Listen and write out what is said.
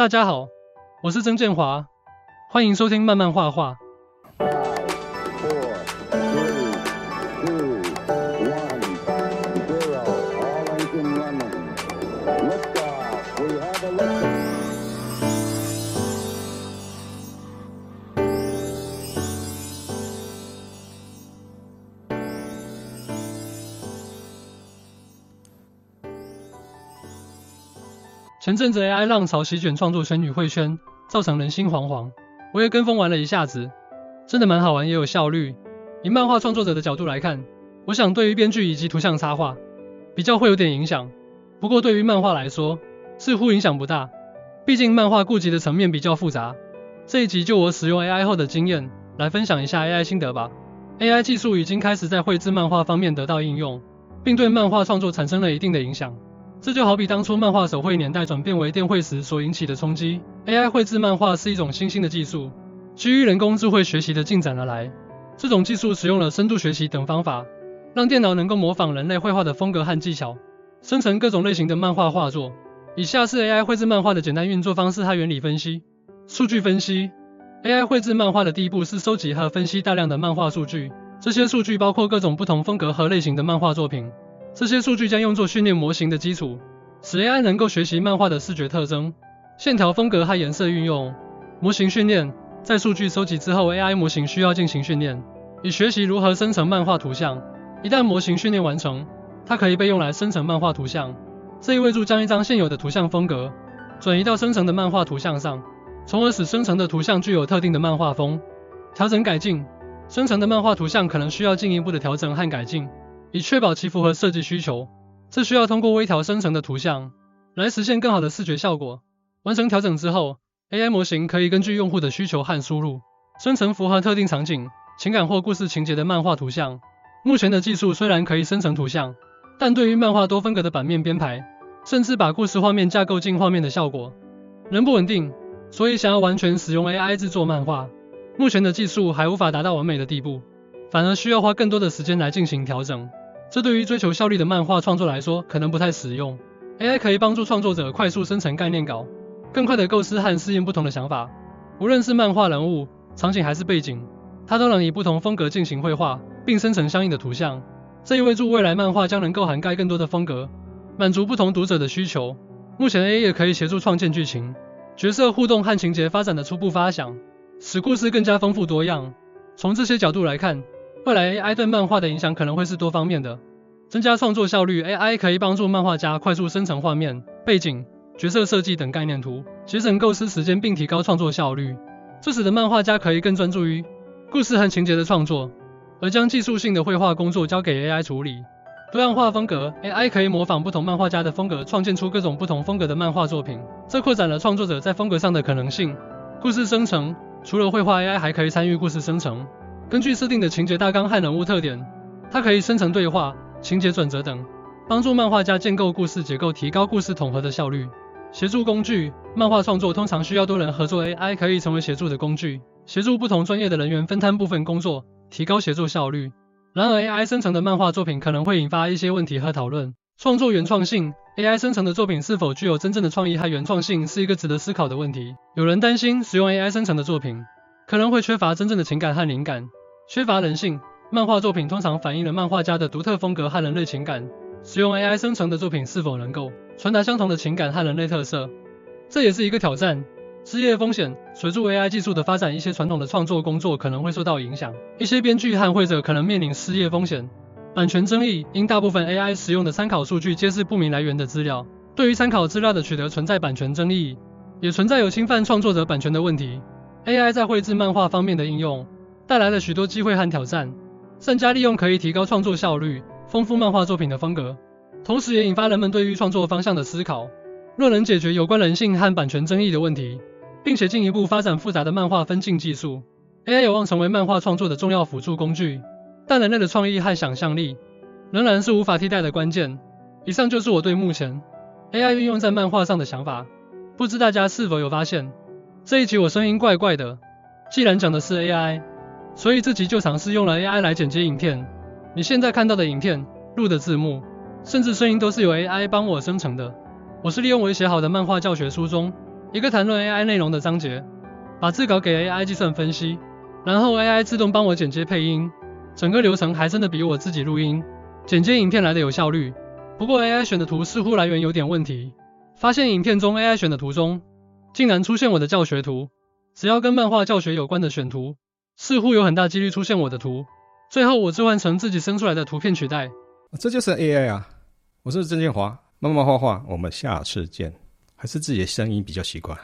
大家好，我是曾建华，欢迎收听慢慢画画。前阵子 AI 浪潮席卷创作圈与绘圈，造成人心惶惶。我也跟风玩了一下子，真的蛮好玩，也有效率。以漫画创作者的角度来看，我想对于编剧以及图像插画比较会有点影响。不过对于漫画来说，似乎影响不大。毕竟漫画顾及的层面比较复杂。这一集就我使用 AI 后的经验来分享一下 AI 心得吧。AI 技术已经开始在绘制漫画方面得到应用，并对漫画创作产生了一定的影响。这就好比当初漫画手绘年代转变为电绘时所引起的冲击。AI 绘制漫画是一种新兴的技术，基于人工智慧学习的进展而来。这种技术使用了深度学习等方法，让电脑能够模仿人类绘画的风格和技巧，生成各种类型的漫画画作。以下是 AI 绘制漫画的简单运作方式和原理分析。数据分析：AI 绘制漫画的第一步是收集和分析大量的漫画数据，这些数据包括各种不同风格和类型的漫画作品。这些数据将用作训练模型的基础，使 AI 能够学习漫画的视觉特征、线条风格和颜色运用。模型训练，在数据收集之后，AI 模型需要进行训练，以学习如何生成漫画图像。一旦模型训练完成，它可以被用来生成漫画图像。这意味着将一张现有的图像风格转移到生成的漫画图像上，从而使生成的图像具有特定的漫画风。调整改进，生成的漫画图像可能需要进一步的调整和改进。以确保其符合设计需求，这需要通过微调生成的图像来实现更好的视觉效果。完成调整之后，AI 模型可以根据用户的需求和输入，生成符合特定场景、情感或故事情节的漫画图像。目前的技术虽然可以生成图像，但对于漫画多风格的版面编排，甚至把故事画面架构进画面的效果，仍不稳定。所以想要完全使用 AI 制作漫画，目前的技术还无法达到完美的地步，反而需要花更多的时间来进行调整。这对于追求效率的漫画创作来说，可能不太实用。AI 可以帮助创作者快速生成概念稿，更快地构思和试验不同的想法。无论是漫画人物、场景还是背景，它都能以不同风格进行绘画，并生成相应的图像。这意味着未来漫画将能够涵盖更多的风格，满足不同读者的需求。目前 AI 也可以协助创建剧情、角色互动和情节发展的初步发想，使故事更加丰富多样。从这些角度来看，未来 AI 对漫画的影响可能会是多方面的，增加创作效率。AI 可以帮助漫画家快速生成画面、背景、角色设计等概念图，节省构思时间并提高创作效率。这使得漫画家可以更专注于故事和情节的创作，而将技术性的绘画工作交给 AI 处理。多样化风格，AI 可以模仿不同漫画家的风格，创建出各种不同风格的漫画作品，这扩展了创作者在风格上的可能性。故事生成，除了绘画，AI 还可以参与故事生成。根据设定的情节大纲和人物特点，它可以生成对话、情节转折等，帮助漫画家建构故事结构，提高故事统合的效率。协助工具，漫画创作通常需要多人合作，AI 可以成为协助的工具，协助不同专业的人员分摊部分工作，提高协作效率。然而，AI 生成的漫画作品可能会引发一些问题和讨论。创作原创性，AI 生成的作品是否具有真正的创意和原创性，是一个值得思考的问题。有人担心使用 AI 生成的作品可能会缺乏真正的情感和灵感。缺乏人性，漫画作品通常反映了漫画家的独特风格和人类情感。使用 AI 生成的作品是否能够传达相同的情感和人类特色，这也是一个挑战。失业风险，随着 AI 技术的发展，一些传统的创作工作可能会受到影响。一些编剧和绘者可能面临失业风险。版权争议，因大部分 AI 使用的参考数据皆是不明来源的资料，对于参考资料的取得存在版权争议，也存在有侵犯创作者版权的问题。AI 在绘制漫画方面的应用。带来了许多机会和挑战，善加利用可以提高创作效率，丰富漫画作品的风格，同时也引发人们对于创作方向的思考。若能解决有关人性和版权争议的问题，并且进一步发展复杂的漫画分镜技术，AI 有望成为漫画创作的重要辅助工具。但人类的创意和想象力仍然是无法替代的关键。以上就是我对目前 AI 运用在漫画上的想法，不知大家是否有发现，这一集我声音怪怪的，既然讲的是 AI。所以这集就尝试用了 AI 来剪接影片。你现在看到的影片、录的字幕，甚至声音都是由 AI 帮我生成的。我是利用我写好的漫画教学书中一个谈论 AI 内容的章节，把字稿给 AI 计算分析，然后 AI 自动帮我剪接配音，整个流程还真的比我自己录音剪接影片来的有效率。不过 AI 选的图似乎来源有点问题，发现影片中 AI 选的图中，竟然出现我的教学图，只要跟漫画教学有关的选图，似乎有很大几率出现我的图。最后我置换成自己生出来的图片取代。这就是 AI 啊！我是郑建华，慢慢画画，我们下次见。还是自己的声音比较习惯。